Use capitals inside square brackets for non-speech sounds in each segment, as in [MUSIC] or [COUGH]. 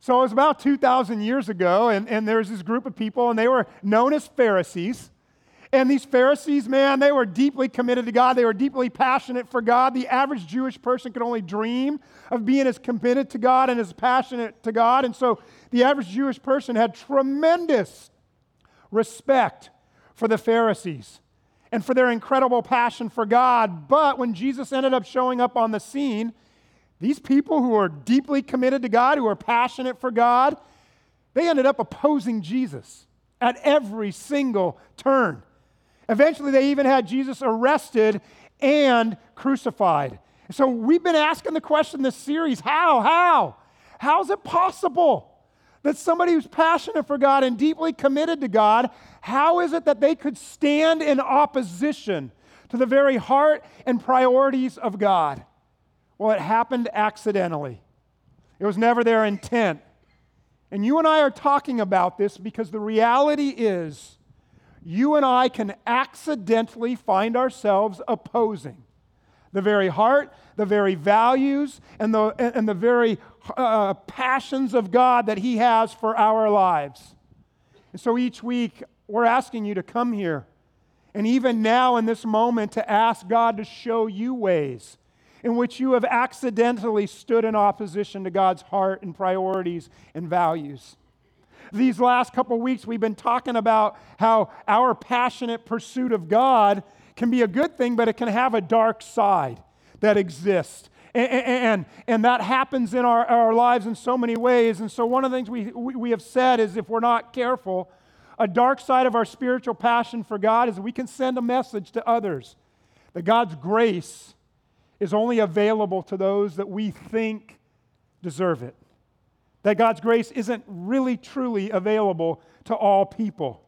So it was about 2,000 years ago, and, and there was this group of people, and they were known as Pharisees. And these Pharisees, man, they were deeply committed to God. They were deeply passionate for God. The average Jewish person could only dream of being as committed to God and as passionate to God. And so the average Jewish person had tremendous respect for the Pharisees and for their incredible passion for God. But when Jesus ended up showing up on the scene, these people who are deeply committed to God, who are passionate for God, they ended up opposing Jesus at every single turn. Eventually, they even had Jesus arrested and crucified. So we've been asking the question this series how? How? How is it possible that somebody who's passionate for God and deeply committed to God, how is it that they could stand in opposition to the very heart and priorities of God? Well, it happened accidentally, it was never their intent. And you and I are talking about this because the reality is you and I can accidentally find ourselves opposing the very heart, the very values, and the, and the very uh, passions of God that He has for our lives. And so each week, we're asking you to come here, and even now in this moment, to ask God to show you ways in which you have accidentally stood in opposition to God's heart and priorities and values. These last couple weeks, we've been talking about how our passionate pursuit of God can be a good thing, but it can have a dark side that exists. And, and, and, that happens in our, our lives in so many ways. And so, one of the things we, we, we have said is if we're not careful, a dark side of our spiritual passion for God is we can send a message to others that God's grace is only available to those that we think deserve it that God's grace isn't really truly available to all people.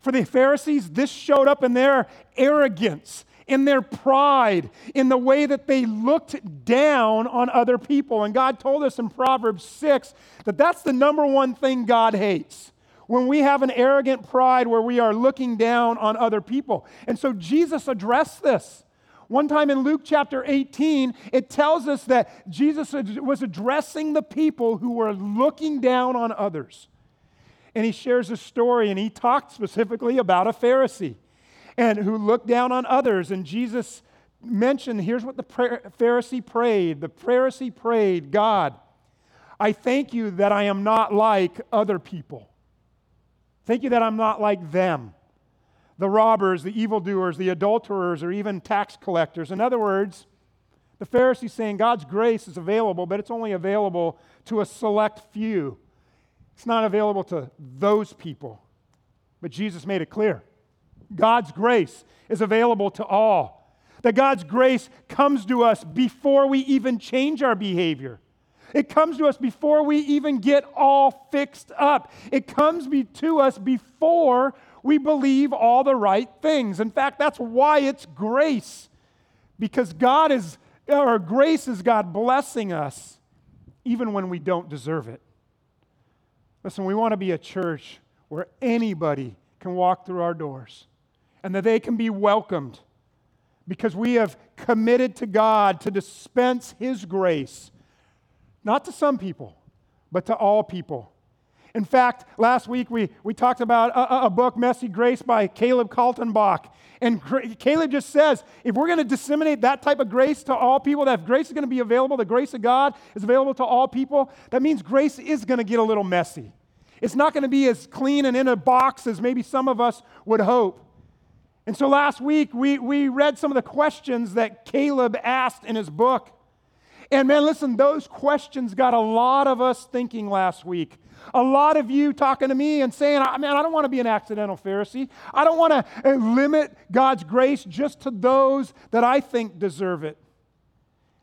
For the Pharisees, this showed up in their arrogance, in their pride, in the way that they looked down on other people. And God told us in Proverbs 6 that that's the number one thing God hates. When we have an arrogant pride where we are looking down on other people. And so Jesus addressed this. One time in Luke chapter 18, it tells us that Jesus was addressing the people who were looking down on others. And he shares a story, and he talked specifically about a Pharisee and who looked down on others. And Jesus mentioned here's what the Pharisee prayed. The Pharisee prayed, God, I thank you that I am not like other people. Thank you that I'm not like them the robbers, the evildoers, the adulterers, or even tax collectors. In other words, the Pharisees saying God's grace is available, but it's only available to a select few. It's not available to those people. But Jesus made it clear God's grace is available to all. That God's grace comes to us before we even change our behavior. It comes to us before we even get all fixed up. It comes to us before we believe all the right things. In fact, that's why it's grace, because God is, or grace is God blessing us even when we don't deserve it. Listen, we want to be a church where anybody can walk through our doors and that they can be welcomed because we have committed to God to dispense His grace, not to some people, but to all people. In fact, last week we, we talked about a, a book, Messy Grace, by Caleb Kaltenbach. And Caleb just says if we're going to disseminate that type of grace to all people, that grace is going to be available, the grace of God is available to all people, that means grace is going to get a little messy. It's not going to be as clean and in a box as maybe some of us would hope. And so last week we, we read some of the questions that Caleb asked in his book. And man, listen, those questions got a lot of us thinking last week. A lot of you talking to me and saying, man, I don't want to be an accidental Pharisee. I don't want to uh, limit God's grace just to those that I think deserve it.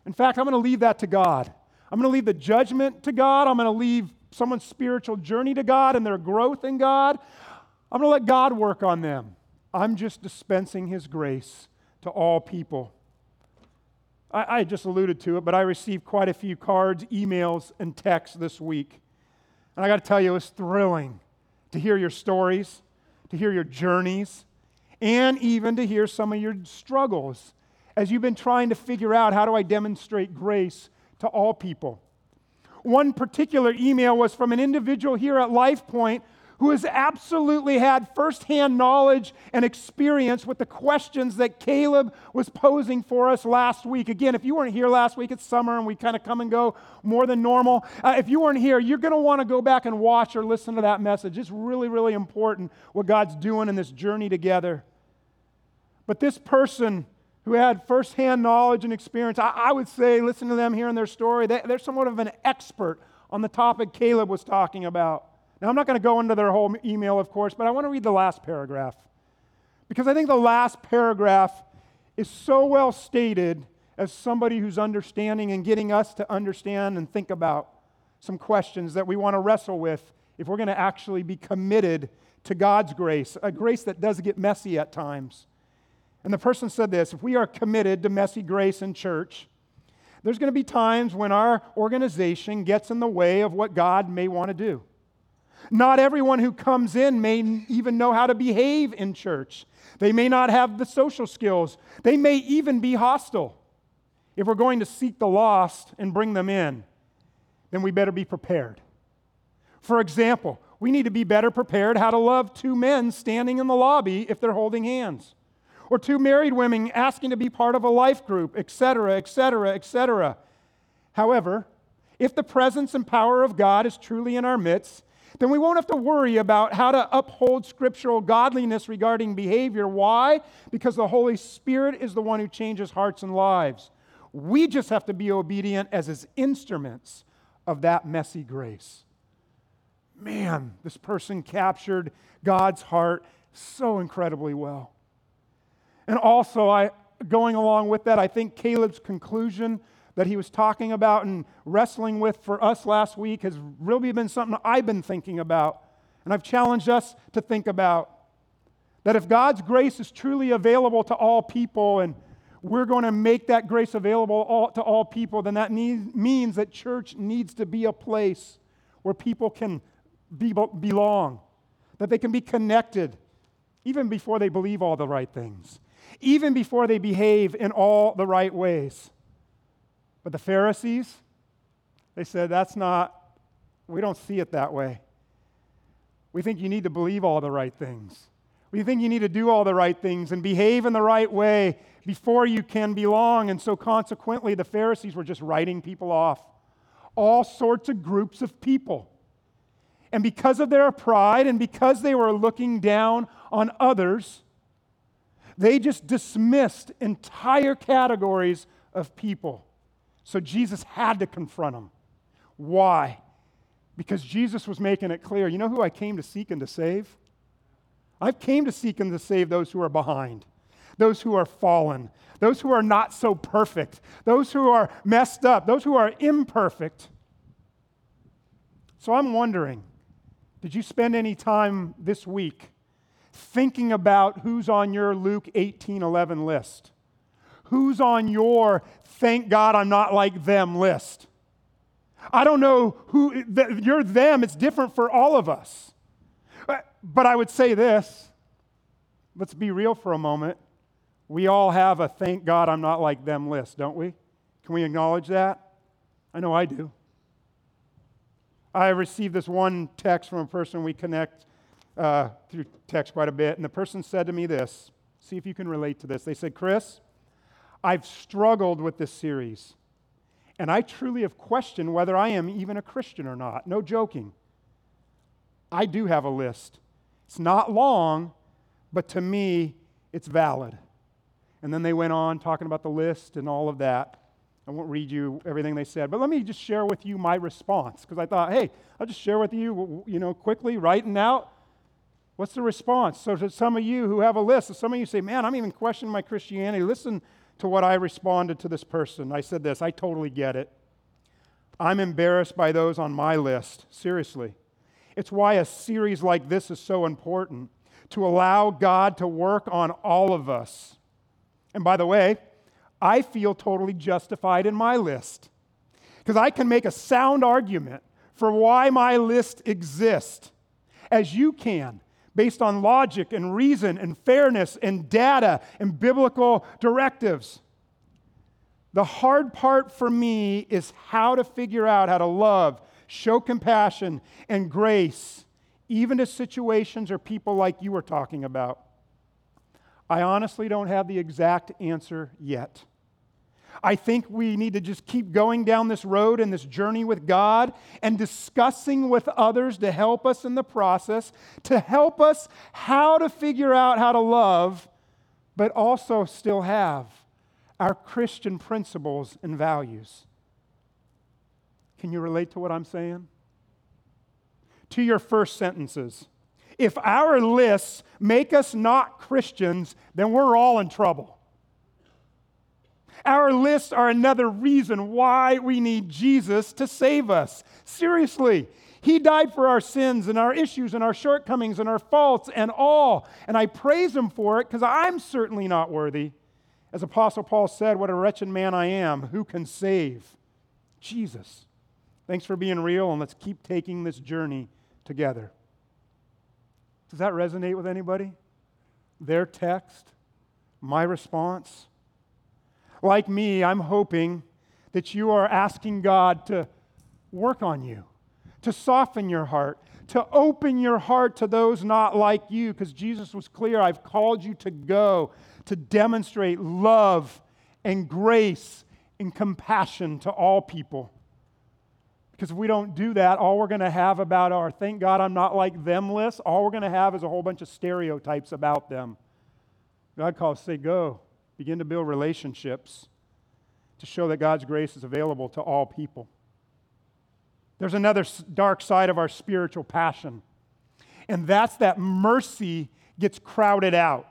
In fact, I'm going to leave that to God. I'm going to leave the judgment to God. I'm going to leave someone's spiritual journey to God and their growth in God. I'm going to let God work on them. I'm just dispensing His grace to all people. I, I just alluded to it, but I received quite a few cards, emails, and texts this week and I got to tell you, it was thrilling to hear your stories, to hear your journeys, and even to hear some of your struggles as you've been trying to figure out how do I demonstrate grace to all people. one particular email was from an individual here at Life Point who has absolutely had firsthand knowledge and experience with the questions that Caleb was posing for us last week. Again, if you weren't here last week, it's summer and we kind of come and go more than normal. Uh, if you weren't here, you're going to want to go back and watch or listen to that message. It's really, really important what God's doing in this journey together. But this person, who had firsthand knowledge and experience, I, I, would say, listen to them hearing their story, they, they're somewhat of an expert on the topic Caleb was talking about. Now, I'm not going to go into their whole email, of course, but I want to read the last paragraph. Because I think the last paragraph is so well stated as somebody who's understanding and getting us to understand and think about some questions that we want to wrestle with if we're going to actually be committed to God's grace, a grace that does get messy at times. And the person said this if we are committed to messy grace in church, there's going to be times when our organization gets in the way of what God may want to do. Not everyone who comes in may even know how to behave in church. They may not have the social skills. They may even be hostile. If we're going to seek the lost and bring them in, then we better be prepared. For example, we need to be better prepared how to love two men standing in the lobby if they're holding hands, or two married women asking to be part of a life group, etc., etc., etc. However, if the presence and power of God is truly in our midst, then we won't have to worry about how to uphold scriptural godliness regarding behavior. Why? Because the Holy Spirit is the one who changes hearts and lives. We just have to be obedient as his instruments of that messy grace. Man, this person captured God's heart so incredibly well. And also, I going along with that, I think Caleb's conclusion that he was talking about and wrestling with for us last week has really been something I've been thinking about. And I've challenged us to think about that if God's grace is truly available to all people and we're going to make that grace available all, to all people, then that need, means that church needs to be a place where people can be, belong, that they can be connected even before they believe all the right things, even before they behave in all the right ways. But the Pharisees, they said, that's not, we don't see it that way. We think you need to believe all the right things. We think you need to do all the right things and behave in the right way before you can belong. And so, consequently, the Pharisees were just writing people off. All sorts of groups of people. And because of their pride and because they were looking down on others, they just dismissed entire categories of people. So Jesus had to confront him. Why? Because Jesus was making it clear you know who I came to seek and to save? I came to seek and to save those who are behind, those who are fallen, those who are not so perfect, those who are messed up, those who are imperfect. So I'm wondering did you spend any time this week thinking about who's on your Luke 18 11 list? Who's on your thank God I'm not like them list? I don't know who, you're them, it's different for all of us. But I would say this let's be real for a moment. We all have a thank God I'm not like them list, don't we? Can we acknowledge that? I know I do. I received this one text from a person we connect uh, through text quite a bit, and the person said to me this. See if you can relate to this. They said, Chris, I've struggled with this series, and I truly have questioned whether I am even a Christian or not. No joking. I do have a list. It's not long, but to me, it's valid. And then they went on talking about the list and all of that. I won't read you everything they said, but let me just share with you my response because I thought, hey, I'll just share with you, you know, quickly, writing out. What's the response? So, to some of you who have a list, some of you say, man, I'm even questioning my Christianity. Listen to what I responded to this person. I said this I totally get it. I'm embarrassed by those on my list, seriously. It's why a series like this is so important to allow God to work on all of us. And by the way, I feel totally justified in my list because I can make a sound argument for why my list exists, as you can based on logic and reason and fairness and data and biblical directives. The hard part for me is how to figure out how to love, show compassion, and grace, even to situations or people like you were talking about. I honestly don't have the exact answer yet. I think we need to just keep going down this road and this journey with God and discussing with others to help us in the process, to help us how to figure out how to love, but also still have our Christian principles and values. Can you relate to what I'm saying? To your first sentences. If our lists make us not Christians, then we're all in trouble. Our lists are another reason why we need Jesus to save us. Seriously, He died for our sins and our issues and our shortcomings and our faults and all. And I praise Him for it because I'm certainly not worthy. As Apostle Paul said, What a wretched man I am. Who can save? Jesus. Thanks for being real, and let's keep taking this journey together. Does that resonate with anybody? Their text? My response? Like me, I'm hoping that you are asking God to work on you, to soften your heart, to open your heart to those not like you, because Jesus was clear I've called you to go, to demonstrate love and grace and compassion to all people. Because if we don't do that, all we're going to have about our thank God I'm not like them list, all we're going to have is a whole bunch of stereotypes about them. God calls, say, go. Begin to build relationships to show that God's grace is available to all people. There's another dark side of our spiritual passion, and that's that mercy gets crowded out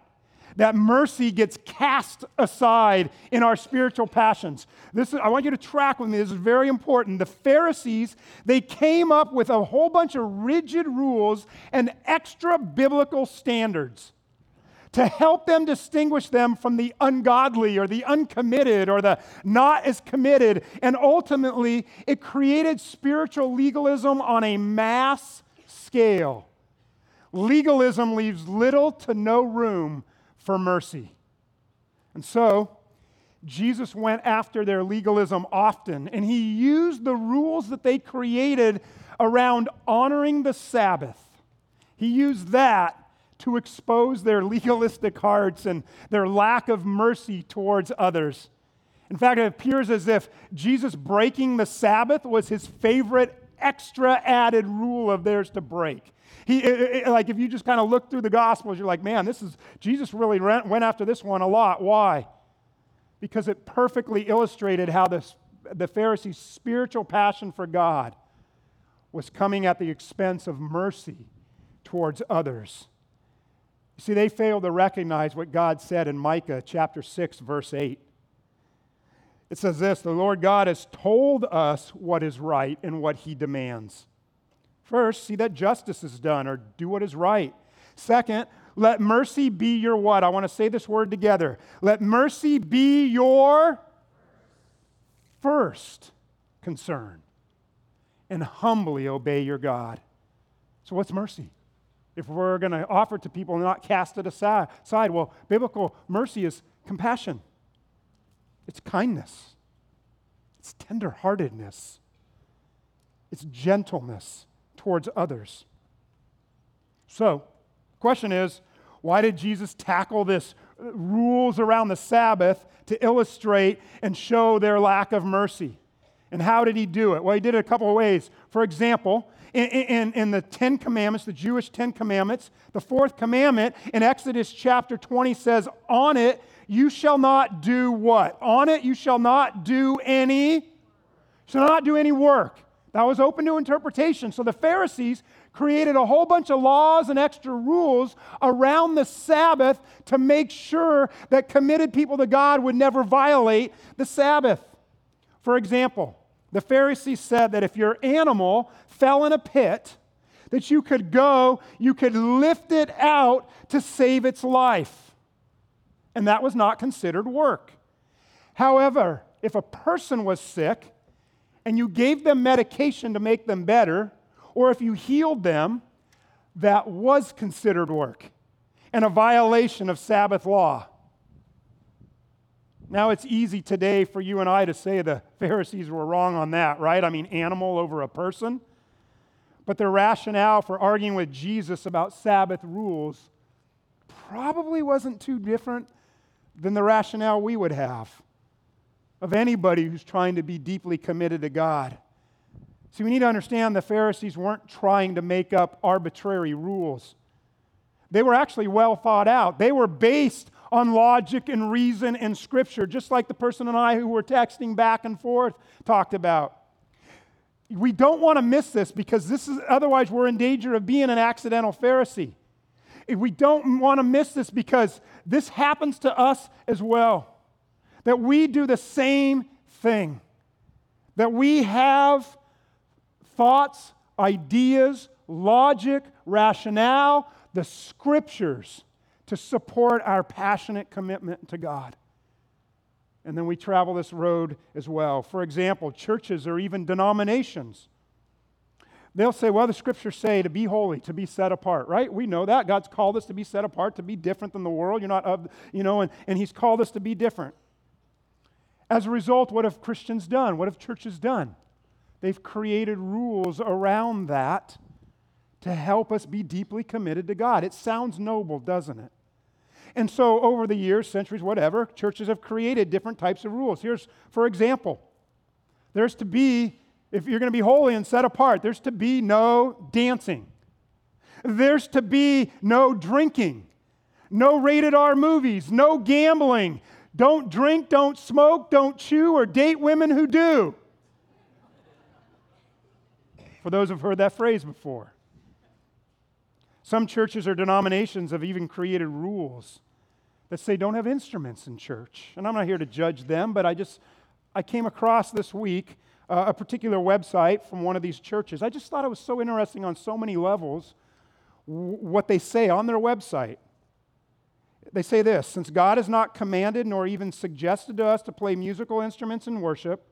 that mercy gets cast aside in our spiritual passions. This is, I want you to track with me. This is very important. The Pharisees, they came up with a whole bunch of rigid rules and extra biblical standards to help them distinguish them from the ungodly or the uncommitted or the not as committed. And ultimately, it created spiritual legalism on a mass scale. Legalism leaves little to no room for mercy. And so, Jesus went after their legalism often, and he used the rules that they created around honoring the Sabbath. He used that to expose their legalistic hearts and their lack of mercy towards others. In fact, it appears as if Jesus breaking the Sabbath was his favorite extra added rule of theirs to break. He, it, it, like if you just kind of look through the Gospels, you're like, man, this is, Jesus really went after this one a lot. Why? Because it perfectly illustrated how this, the Pharisees' spiritual passion for God was coming at the expense of mercy towards others. You see, they failed to recognize what God said in Micah chapter 6, verse 8. It says this The Lord God has told us what is right and what he demands. First, see that justice is done or do what is right. Second, let mercy be your what? I want to say this word together. Let mercy be your first concern and humbly obey your God. So, what's mercy? If we're going to offer it to people and not cast it aside, well, biblical mercy is compassion, it's kindness, it's tenderheartedness, it's gentleness, towards others. So, question is, why did Jesus tackle this uh, rules around the Sabbath to illustrate and show their lack of mercy? And how did he do it? Well, he did it a couple of ways. For example, in, in, in, the Ten Commandments, the Jewish Ten Commandments, the fourth commandment in Exodus chapter 20 says, On it you shall not do what? On it you shall not do any, shall not do any work. That was open to interpretation. So the Pharisees created a whole bunch of laws and extra rules around the Sabbath to make sure that committed people to God would never violate the Sabbath. For example, the Pharisees said that if your animal fell in a pit, that you could go, you could lift it out to save its life. And that was not considered work. However, if a person was sick, and you gave them medication to make them better, or if you healed them, that was considered work and a violation of Sabbath law. Now, it's easy today for you and I to say the Pharisees were wrong on that, right? I mean, animal over a person. But their rationale for arguing with Jesus about Sabbath rules probably wasn't too different than the rationale we would have of anybody who's trying to be deeply committed to God. See, we need to understand the Pharisees weren't trying to make up arbitrary rules. They were actually well thought out. They were based on logic and reason and scripture, just like the person and I who were texting back and forth talked about. We don't want to miss this because this is otherwise we're in danger of being an accidental Pharisee. We don't want to miss this because this happens to us as well. That we do the same thing. That we have thoughts, ideas, logic, rationale, the scriptures to support our passionate commitment to God. And then we travel this road as well. For example, churches or even denominations. They'll say, well, the scriptures say to be holy, to be set apart, right? We know that. God's called us to be set apart, to be different than the world. You're not of, you know, and, and He's called us to be different. As a result, what have Christians done? What have churches done? They've created rules around that to help us be deeply committed to God. It sounds noble, doesn't it? And so, over the years, centuries, whatever, churches have created different types of rules. Here's, for example, there's to be, if you're going to be holy and set apart, there's to be no dancing, there's to be no drinking, no rated R movies, no gambling. Don't drink, don't smoke, don't chew, or date women who do. For those who've heard that phrase before. Some churches or denominations have even created rules that say don't have instruments in church. And I'm not here to judge them, but I just I came across this week uh, a particular website from one of these churches. I just thought it was so interesting on so many levels what they say on their website. They say this Since God has not commanded nor even suggested to us to play musical instruments in worship,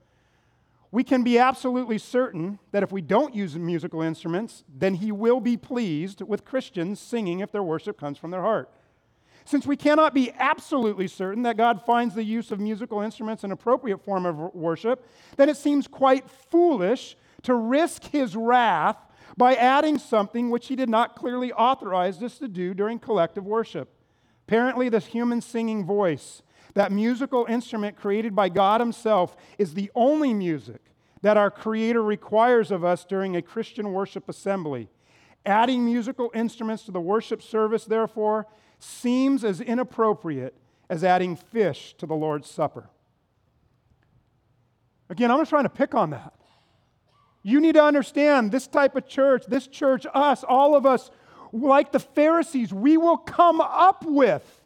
we can be absolutely certain that if we don't use musical instruments, then He will be pleased with Christians singing if their worship comes from their heart. Since we cannot be absolutely certain that God finds the use of musical instruments an appropriate form of worship, then it seems quite foolish to risk His wrath by adding something which He did not clearly authorize us to do during collective worship. Apparently, this human singing voice that musical instrument created by God Himself is the only music that our Creator requires of us during a Christian worship assembly. Adding musical instruments to the worship service, therefore, seems as inappropriate as adding fish to the Lord's Supper. Again, I'm not trying to pick on that. You need to understand this type of church, this church, us, all of us, like the Pharisees, we will come up with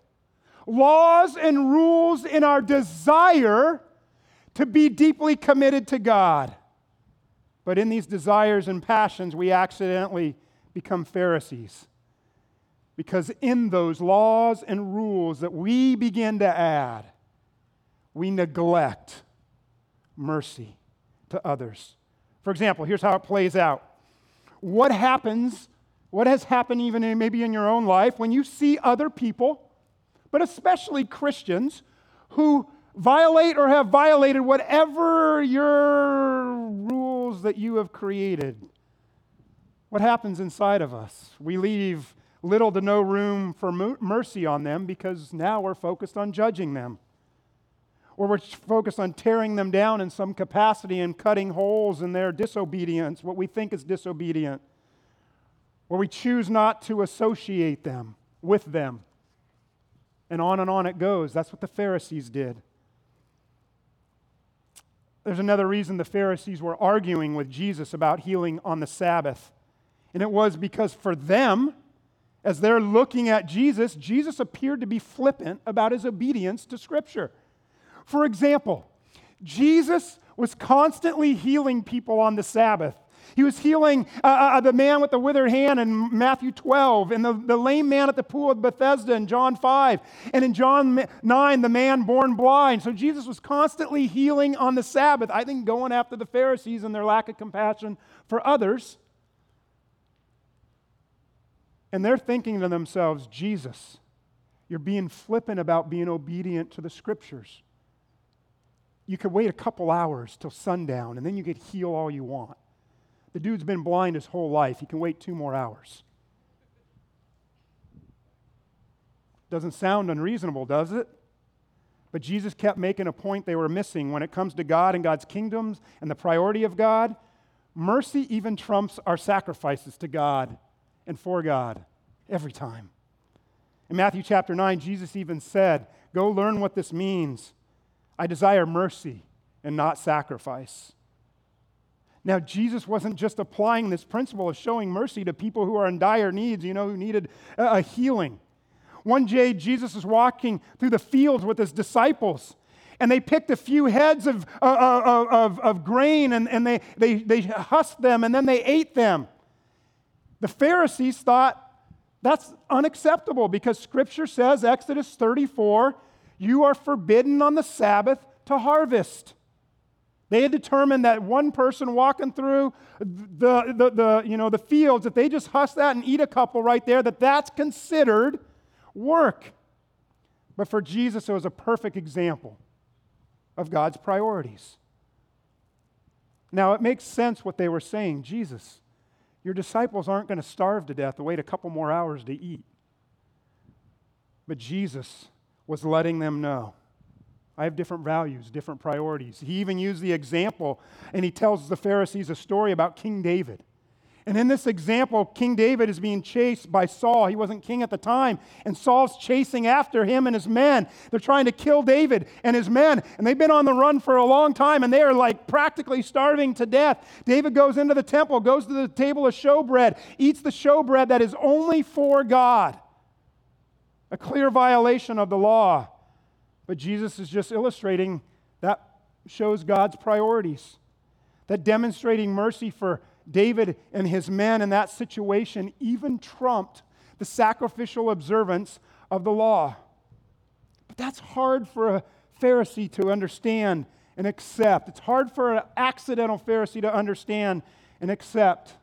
laws and rules in our desire to be deeply committed to God. But in these desires and passions, we accidentally become Pharisees. Because in those laws and rules that we begin to add, we neglect mercy to others. For example, here's how it plays out. What happens, what has happened even in, maybe in your own life, when you see other people but especially Christians who violate or have violated whatever your rules that you have created. What happens inside of us? We leave little to no room for mercy on them because now we're focused on judging them. Or we're focused on tearing them down in some capacity and cutting holes in their disobedience, what we think is disobedient. Or we choose not to associate them with them. And on and on it goes. That's what the Pharisees did. There's another reason the Pharisees were arguing with Jesus about healing on the Sabbath. And it was because for them, as they're looking at Jesus, Jesus appeared to be flippant about his obedience to Scripture. For example, Jesus was constantly healing people on the Sabbath. He was healing uh, uh, uh, the man with the withered hand in Matthew 12, and the, the lame man at the pool of Bethesda in John 5, and in John 9, the man born blind. So Jesus was constantly healing on the Sabbath, I think going after the Pharisees and their lack of compassion for others. And they're thinking to themselves, Jesus, you're being flippant about being obedient to the scriptures. you could wait a couple hours till sundown and then you could heal all you want. The dude's been blind his whole life. He can wait two more hours. Doesn't sound unreasonable, does it? But Jesus kept making a point they were missing when it comes to God and God's kingdoms and the priority of God. Mercy even trumps our sacrifices to God and for God every time. In Matthew chapter 9, Jesus even said, Go learn what this means. I desire mercy and not sacrifice. Now, Jesus wasn't just applying this principle of showing mercy to people who are in dire needs, you know, who needed a healing. One day, Jesus was walking through the fields with his disciples, and they picked a few heads of, uh, uh, of, of grain and, and they, they, they husked them and then they ate them. The Pharisees thought that's unacceptable because Scripture says, Exodus 34, you are forbidden on the Sabbath to harvest. They had determined that one person walking through the, the, the, you know, the fields, if they just husk that and eat a couple right there, that that's considered work. But for Jesus, it was a perfect example of God's priorities. Now, it makes sense what they were saying. Jesus, your disciples aren't going to starve to death to wait a couple more hours to eat. But Jesus was letting them know I have different values, different priorities. He even used the example, and he tells the Pharisees a story about King David. And in this example, King David is being chased by Saul. He wasn't king at the time. And Saul's chasing after him and his men. They're trying to kill David and his men. And they've been on the run for a long time, and they are like practically starving to death. David goes into the temple, goes to the table of showbread, eats the showbread that is only for God. A clear violation of the law. But Jesus is just illustrating that shows God's priorities. That demonstrating mercy for David and his men in that situation even trumped the sacrificial observance of the law. But that's hard for a Pharisee to understand and accept. It's hard for an accidental Pharisee to understand and accept.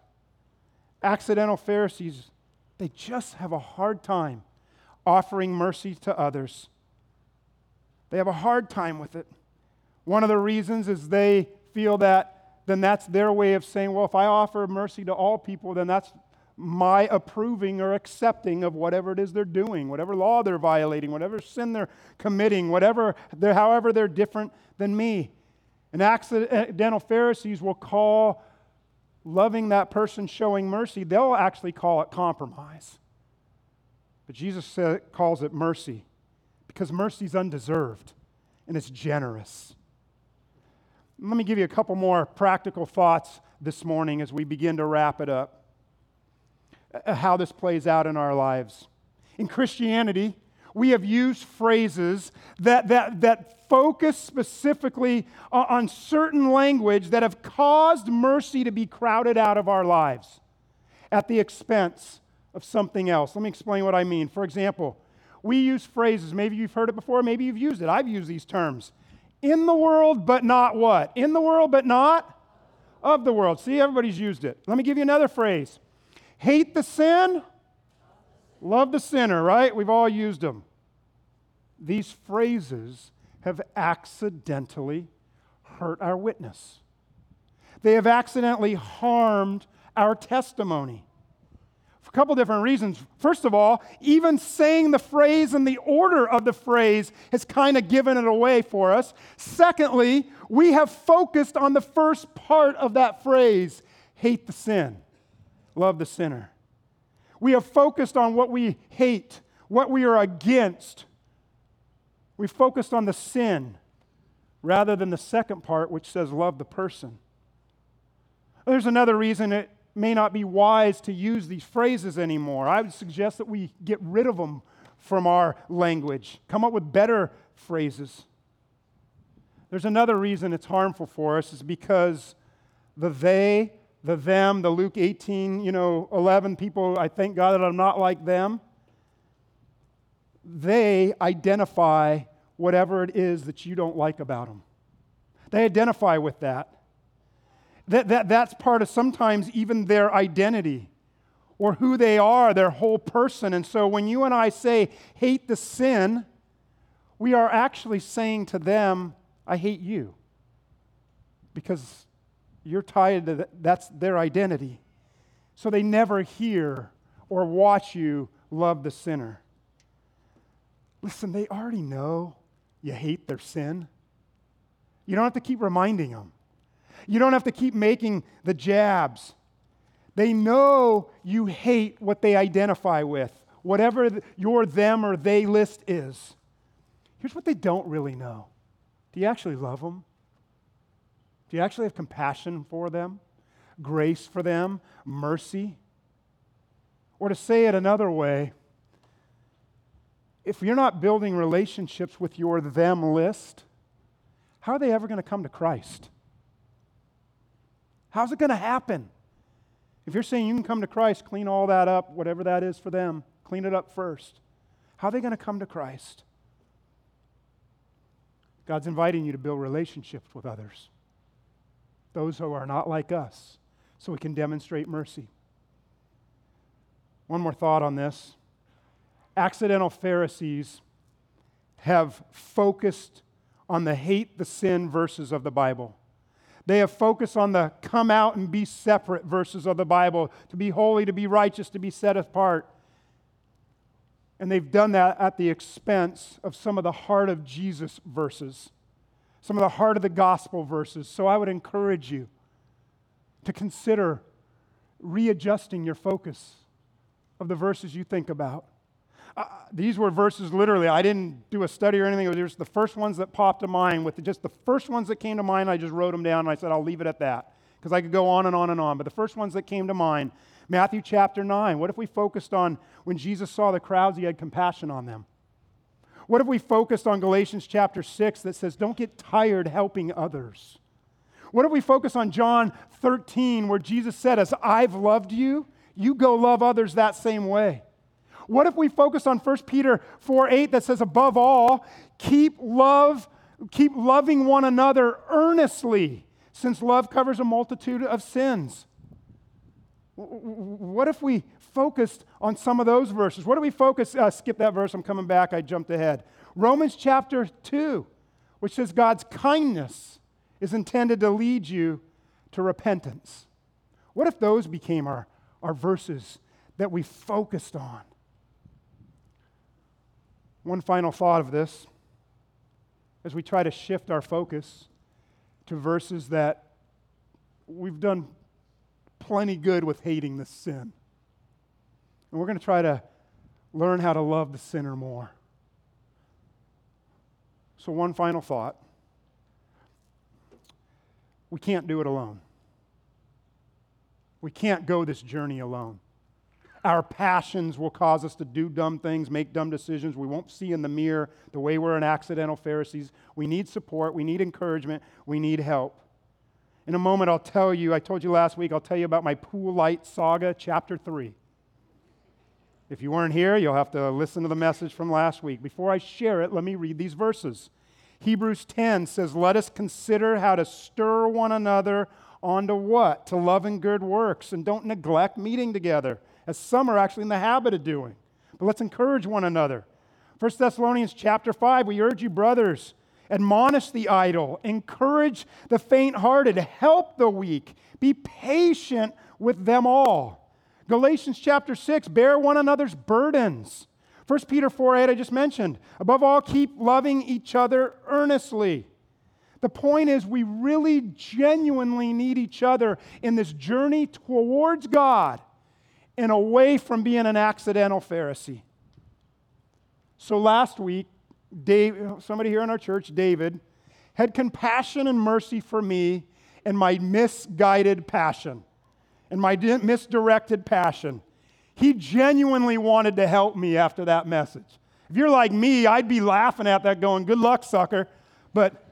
Accidental Pharisees, they just have a hard time offering mercy to others. They have a hard time with it. One of the reasons is they feel that then that's their way of saying, well, if I offer mercy to all people, then that's my approving or accepting of whatever it is they're doing, whatever law they're violating, whatever sin they're committing, whatever, they're, however they're different than me. And accidental Pharisees will call loving that person showing mercy, they'll actually call it compromise. But Jesus calls it mercy because mercy is undeserved and it's generous. Let me give you a couple more practical thoughts this morning as we begin to wrap it up. Uh, how this plays out in our lives. In Christianity, we have used phrases that, that, that focus specifically on certain language that have caused mercy to be crowded out of our lives at the expense of something else. Let me explain what I mean. For example, we use phrases, maybe you've heard it before, maybe you've used it. I've used these terms in the world, but not what? In the world, but not of the world. See, everybody's used it. Let me give you another phrase hate the sin, love the sinner, right? We've all used them. These phrases have accidentally hurt our witness, they have accidentally harmed our testimony couple different reasons. First of all, even saying the phrase and the order of the phrase has kind of given it away for us. Secondly, we have focused on the first part of that phrase hate the sin, love the sinner. We have focused on what we hate, what we are against. We focused on the sin rather than the second part, which says love the person. There's another reason it may not be wise to use these phrases anymore. I would suggest that we get rid of them from our language, come up with better phrases. There's another reason it's harmful for us is because the they, the them, the Luke 18, you know, 11 people, I thank God that I'm not like them. They identify whatever it is that you don't like about them. They identify with that. That, that, that's part of sometimes even their identity or who they are, their whole person. And so when you and I say hate the sin, we are actually saying to them, I hate you. Because you're tied to that, that's their identity. So they never hear or watch you love the sinner. Listen, they already know you hate their sin. You don't have to keep reminding them. You don't have to keep making the jabs. They know you hate what they identify with, whatever your them or they list is. Here's what they don't really know Do you actually love them? Do you actually have compassion for them, grace for them, mercy? Or to say it another way, if you're not building relationships with your them list, how are they ever going to come to Christ? How's it going to happen? If you're saying you can come to Christ, clean all that up, whatever that is for them, clean it up first. How are they going to come to Christ? God's inviting you to build relationships with others, those who are not like us, so we can demonstrate mercy. One more thought on this. Accidental Pharisees have focused on the hate the sin verses of the Bible. They have focused on the come out and be separate verses of the Bible, to be holy, to be righteous, to be set apart. And they've done that at the expense of some of the heart of Jesus verses, some of the heart of the gospel verses. So I would encourage you to consider readjusting your focus of the verses you think about. These were verses literally. I didn't do a study or anything. It was just the first ones that popped to mind. With just the first ones that came to mind, I just wrote them down and I said, I'll leave it at that. Because I could go on and on and on. But the first ones that came to mind Matthew chapter 9. What if we focused on when Jesus saw the crowds, he had compassion on them? What if we focused on Galatians chapter 6 that says, Don't get tired helping others? What if we focus on John 13 where Jesus said, As I've loved you, you go love others that same way? What if we focus on 1 Peter 4 8 that says, above all, keep love, keep loving one another earnestly, since love covers a multitude of sins? What if we focused on some of those verses? What if we focus, uh, skip that verse, I'm coming back, I jumped ahead. Romans chapter 2, which says God's kindness is intended to lead you to repentance. What if those became our, our verses that we focused on? One final thought of this as we try to shift our focus to verses that we've done plenty good with hating the sin. And we're going to try to learn how to love the sinner more. So, one final thought we can't do it alone. We can't go this journey alone. Our passions will cause us to do dumb things, make dumb decisions. We won't see in the mirror the way we're an accidental Pharisees. We need support. We need encouragement. We need help. In a moment, I'll tell you, I told you last week, I'll tell you about my pool light saga, chapter 3. If you weren't here, you'll have to listen to the message from last week. Before I share it, let me read these verses. Hebrews 10 says, Let us consider how to stir one another onto what? To love and good works, and don't neglect meeting together as some are actually in the habit of doing. But let's encourage one another. 1 Thessalonians chapter 5, we urge you, brothers, admonish the idle, encourage the faint hearted, help the weak, be patient with them all. Galatians chapter 6, bear one another's burdens. 1 Peter 4 8, I just mentioned. Above all, keep loving each other earnestly. The point is, we really genuinely need each other in this journey towards God and away from being an accidental Pharisee. So last week, Dave, somebody here in our church, David, had compassion and mercy for me and my misguided passion and my misdirected passion. He genuinely wanted to help me after that message. If you're like me, I'd be laughing at that going, good luck, sucker. But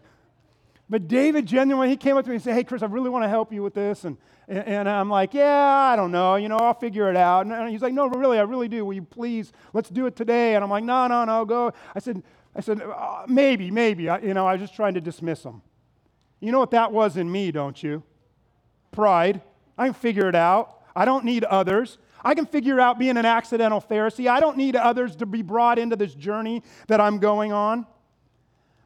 but David genuinely, he came up to me and said, Hey, Chris, I really want to help you with this. And, and I'm like, Yeah, I don't know. You know, I'll figure it out. And he's like, No, really, I really do. Will you please, let's do it today? And I'm like, No, no, no, go. I said, I said, uh, maybe, maybe. I, you know, I was just trying to dismiss him. You know what that was in me, don't you? Pride. I can figure it out. I don't need others. I can figure out being an accidental Pharisee. I don't need others to be brought into this journey that I'm going on.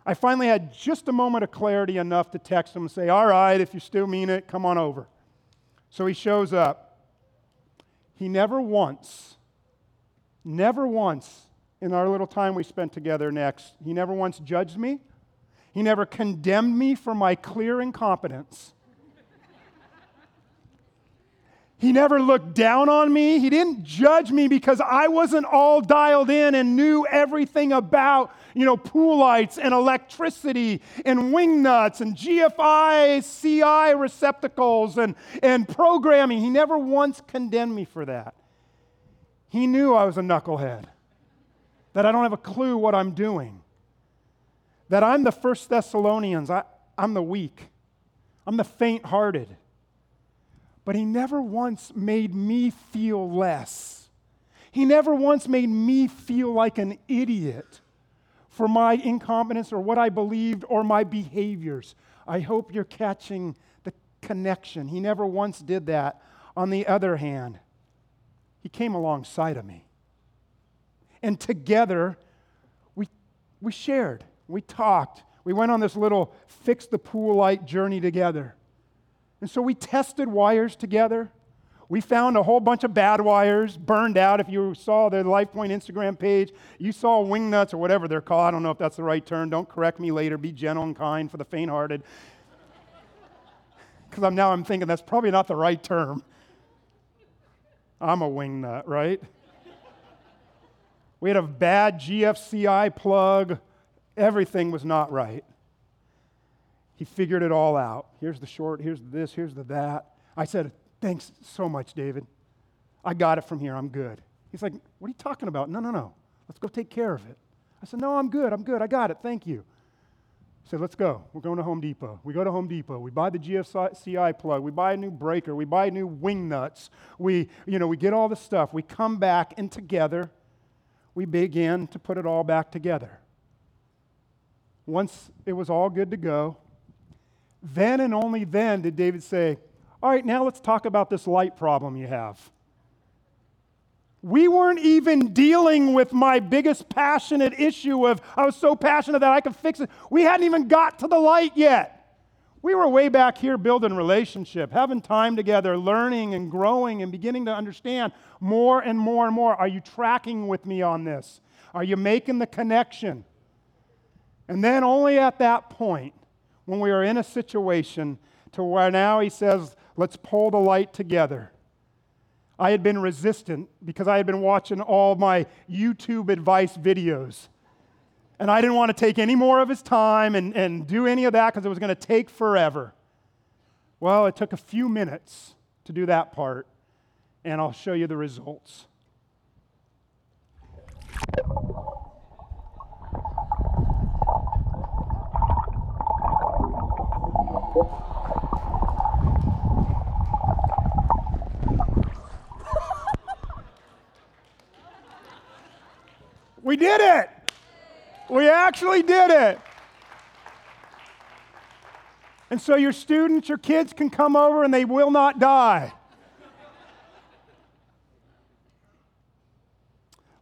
I finally had just a moment of clarity enough to text him and say, All right, if you still mean it, come on over. So he shows up. He never once, never once in our little time we spent together next, he never once judged me. He never condemned me for my clear incompetence. He never looked down on me. He didn't judge me because I wasn't all dialed in and knew everything about, you know, pool lights and electricity and wing nuts and GFI CI receptacles and, and programming. He never once condemned me for that. He knew I was a knucklehead, that I don't have a clue what I'm doing, that I'm the First Thessalonians. I, I'm the weak, I'm the faint hearted but he never once made me feel less. He never once made me feel like an idiot for my incompetence or what I believed or my behaviors. I hope you're catching the connection. He never once did that. On the other hand, he came alongside of me. And together, we, we shared, we talked, we went on this little fix the pool light journey together. And so we tested wires together. We found a whole bunch of bad wires burned out. If you saw the LifePoint Instagram page, you saw wing nuts or whatever they're called. I don't know if that's the right term. Don't correct me later. Be gentle and kind for the faint hearted. Because I'm, now I'm thinking that's probably not the right term. I'm a wing nut, right? We had a bad GFCI plug. Everything was not right. He figured it all out. Here's the short, here's this, here's the that. I said, Thanks so much, David. I got it from here. I'm good. He's like, What are you talking about? No, no, no. Let's go take care of it. I said, No, I'm good. I'm good. I got it. Thank you. I said, Let's go. We're going to Home Depot. We go to Home Depot. We buy the GFCI plug. We buy a new breaker. We buy new wing nuts. We, you know, we get all the stuff. We come back, and together, we begin to put it all back together. Once it was all good to go, then and only then did David say, All right, now let's talk about this light problem you have. We weren't even dealing with my biggest passionate issue of I was so passionate that I could fix it. We hadn't even got to the light yet. We were way back here building relationship, having time together, learning and growing and beginning to understand more and more and more. Are you tracking with me on this? Are you making the connection? And then only at that point when we are in a situation to where now he says, let's pull the light together. I had been resistant because I had been watching all my YouTube advice videos. And I didn't want to take any more of his time and, and do any of that because it was going to take forever. Well, it took a few minutes to do that part, and I'll show you the results. [LAUGHS] We did it. We actually did it. And so your students, your kids can come over and they will not die.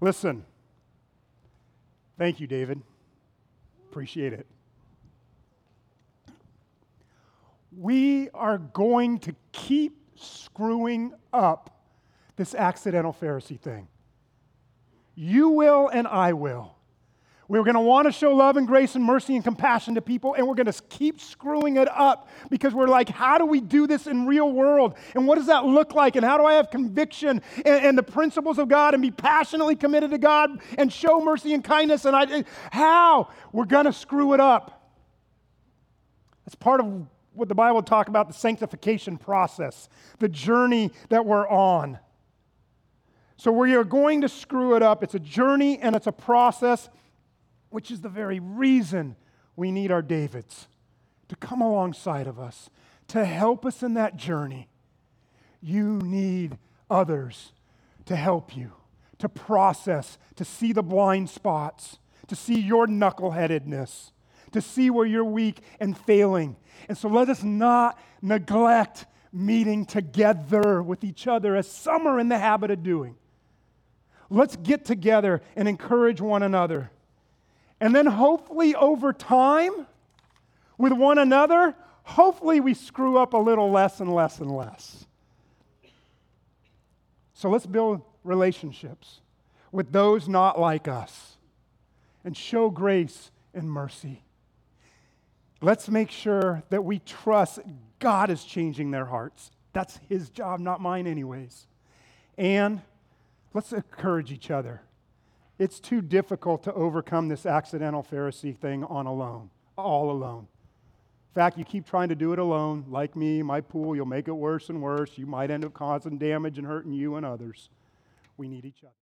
Listen. Thank you, David. Appreciate it. We are going to keep screwing up this accidental Pharisee thing. You will, and I will. We're going to want to show love and grace and mercy and compassion to people, and we're going to keep screwing it up because we're like, how do we do this in real world? And what does that look like? And how do I have conviction and, and the principles of God and be passionately committed to God and show mercy and kindness? And I, eh, how? We're going to screw it up. That's part of what the Bible talk about the sanctification process, the journey that we're on. So we are going to screw it up. It's a journey and it's a process, which is the very reason we need our Davids to come alongside of us, to help us in that journey. You need others to help you, to process, to see the blind spots, to see your knuckleheadedness, to see where you're weak and failing. And so let us not neglect meeting together with each other as some are in the habit of doing. Let's get together and encourage one another. And then hopefully over time, with one another, hopefully we screw up a little less and less and less. So let's build relationships with those not like us and show grace and mercy. Let's make sure that we trust God is changing their hearts. That's His job, not mine, anyways. And let's encourage each other. It's too difficult to overcome this accidental Pharisee thing on alone, all alone. In fact, you keep trying to do it alone, like me, my pool, you'll make it worse and worse. You might end up causing damage and hurting you and others. We need each other.